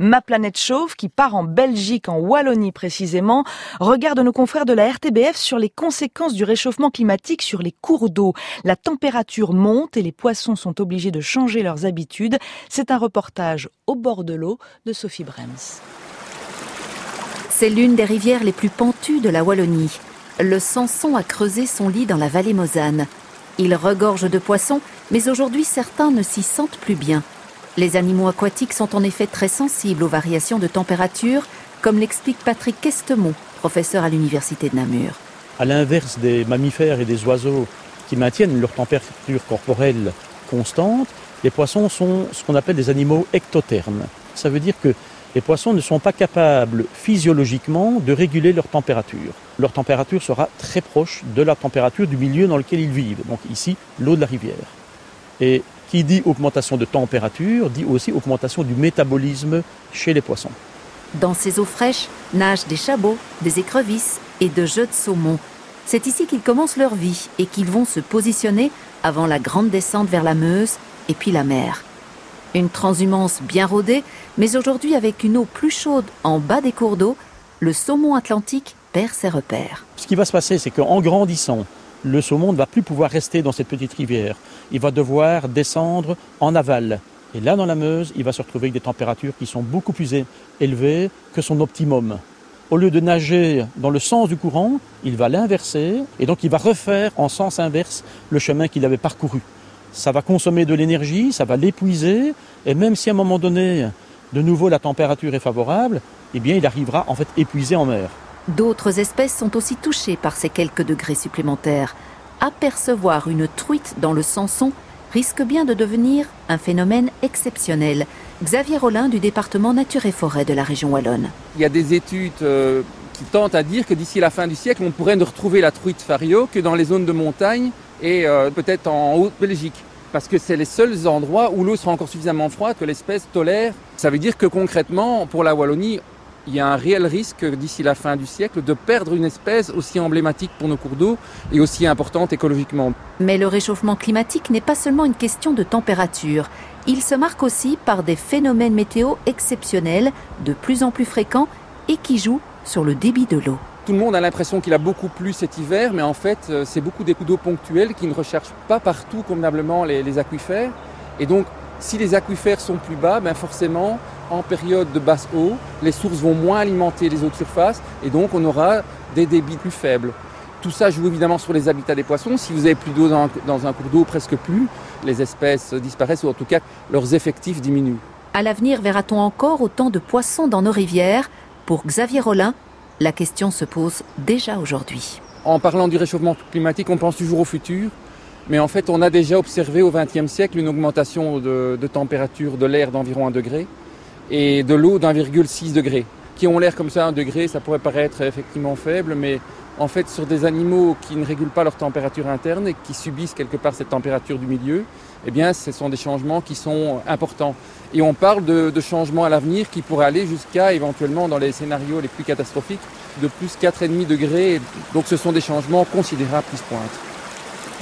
Ma planète chauve, qui part en Belgique, en Wallonie précisément, regarde nos confrères de la RTBF sur les conséquences du réchauffement climatique sur les cours d'eau. La température monte et les poissons sont obligés de changer leurs habitudes. C'est un reportage au bord de l'eau de Sophie Brems. C'est l'une des rivières les plus pentues de la Wallonie. Le Sanson a creusé son lit dans la vallée Mosane. Il regorge de poissons, mais aujourd'hui certains ne s'y sentent plus bien. Les animaux aquatiques sont en effet très sensibles aux variations de température, comme l'explique Patrick Questemont, professeur à l'université de Namur. À l'inverse des mammifères et des oiseaux qui maintiennent leur température corporelle constante, les poissons sont ce qu'on appelle des animaux ectothermes. Ça veut dire que les poissons ne sont pas capables physiologiquement de réguler leur température. Leur température sera très proche de la température du milieu dans lequel ils vivent, donc ici l'eau de la rivière. Et qui dit augmentation de température dit aussi augmentation du métabolisme chez les poissons. Dans ces eaux fraîches nagent des chabots, des écrevisses et de jeux de saumon. C'est ici qu'ils commencent leur vie et qu'ils vont se positionner avant la grande descente vers la Meuse et puis la mer. Une transhumance bien rodée, mais aujourd'hui avec une eau plus chaude en bas des cours d'eau, le saumon atlantique perd ses repères. Ce qui va se passer, c'est qu'en grandissant, le saumon ne va plus pouvoir rester dans cette petite rivière. Il va devoir descendre en aval. Et là, dans la Meuse, il va se retrouver avec des températures qui sont beaucoup plus élevées que son optimum. Au lieu de nager dans le sens du courant, il va l'inverser et donc il va refaire en sens inverse le chemin qu'il avait parcouru. Ça va consommer de l'énergie, ça va l'épuiser et même si à un moment donné, de nouveau la température est favorable, eh bien il arrivera en fait épuisé en mer. D'autres espèces sont aussi touchées par ces quelques degrés supplémentaires. Apercevoir une truite dans le Sanson risque bien de devenir un phénomène exceptionnel. Xavier Rollin du département Nature et Forêt de la région Wallonne. Il y a des études euh, qui tentent à dire que d'ici la fin du siècle, on pourrait ne retrouver la truite fario que dans les zones de montagne et euh, peut-être en Haute-Belgique. Parce que c'est les seuls endroits où l'eau sera encore suffisamment froide que l'espèce tolère. Ça veut dire que concrètement, pour la Wallonie, il y a un réel risque d'ici la fin du siècle de perdre une espèce aussi emblématique pour nos cours d'eau et aussi importante écologiquement. Mais le réchauffement climatique n'est pas seulement une question de température. Il se marque aussi par des phénomènes météo exceptionnels, de plus en plus fréquents et qui jouent sur le débit de l'eau. Tout le monde a l'impression qu'il a beaucoup plu cet hiver, mais en fait, euh, c'est beaucoup des coups d'eau ponctuels qui ne recherchent pas partout convenablement les, les aquifères. Et donc, si les aquifères sont plus bas, ben forcément, en période de basse eau, les sources vont moins alimenter les eaux de surface et donc on aura des débits plus faibles. Tout ça joue évidemment sur les habitats des poissons. Si vous avez plus d'eau dans, dans, un cours d'eau, presque plus, les espèces disparaissent ou en tout cas leurs effectifs diminuent. À l'avenir, verra-t-on encore autant de poissons dans nos rivières? Pour Xavier Rollin, la question se pose déjà aujourd'hui. En parlant du réchauffement climatique, on pense toujours au futur. Mais en fait, on a déjà observé au XXe siècle une augmentation de, de température de l'air d'environ 1 degré et de l'eau d'1,6 degré. Qui ont l'air comme ça 1 degré, ça pourrait paraître effectivement faible, mais en fait sur des animaux qui ne régulent pas leur température interne et qui subissent quelque part cette température du milieu, eh bien ce sont des changements qui sont importants. Et on parle de, changements à l'avenir qui pourraient aller jusqu'à éventuellement dans les scénarios les plus catastrophiques de plus 4,5 degrés. Donc ce sont des changements considérables qui se pointent.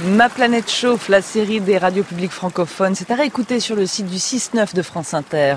Ma planète chauffe, la série des radios publiques francophones, c'est à réécouter sur le site du 6-9 de France Inter.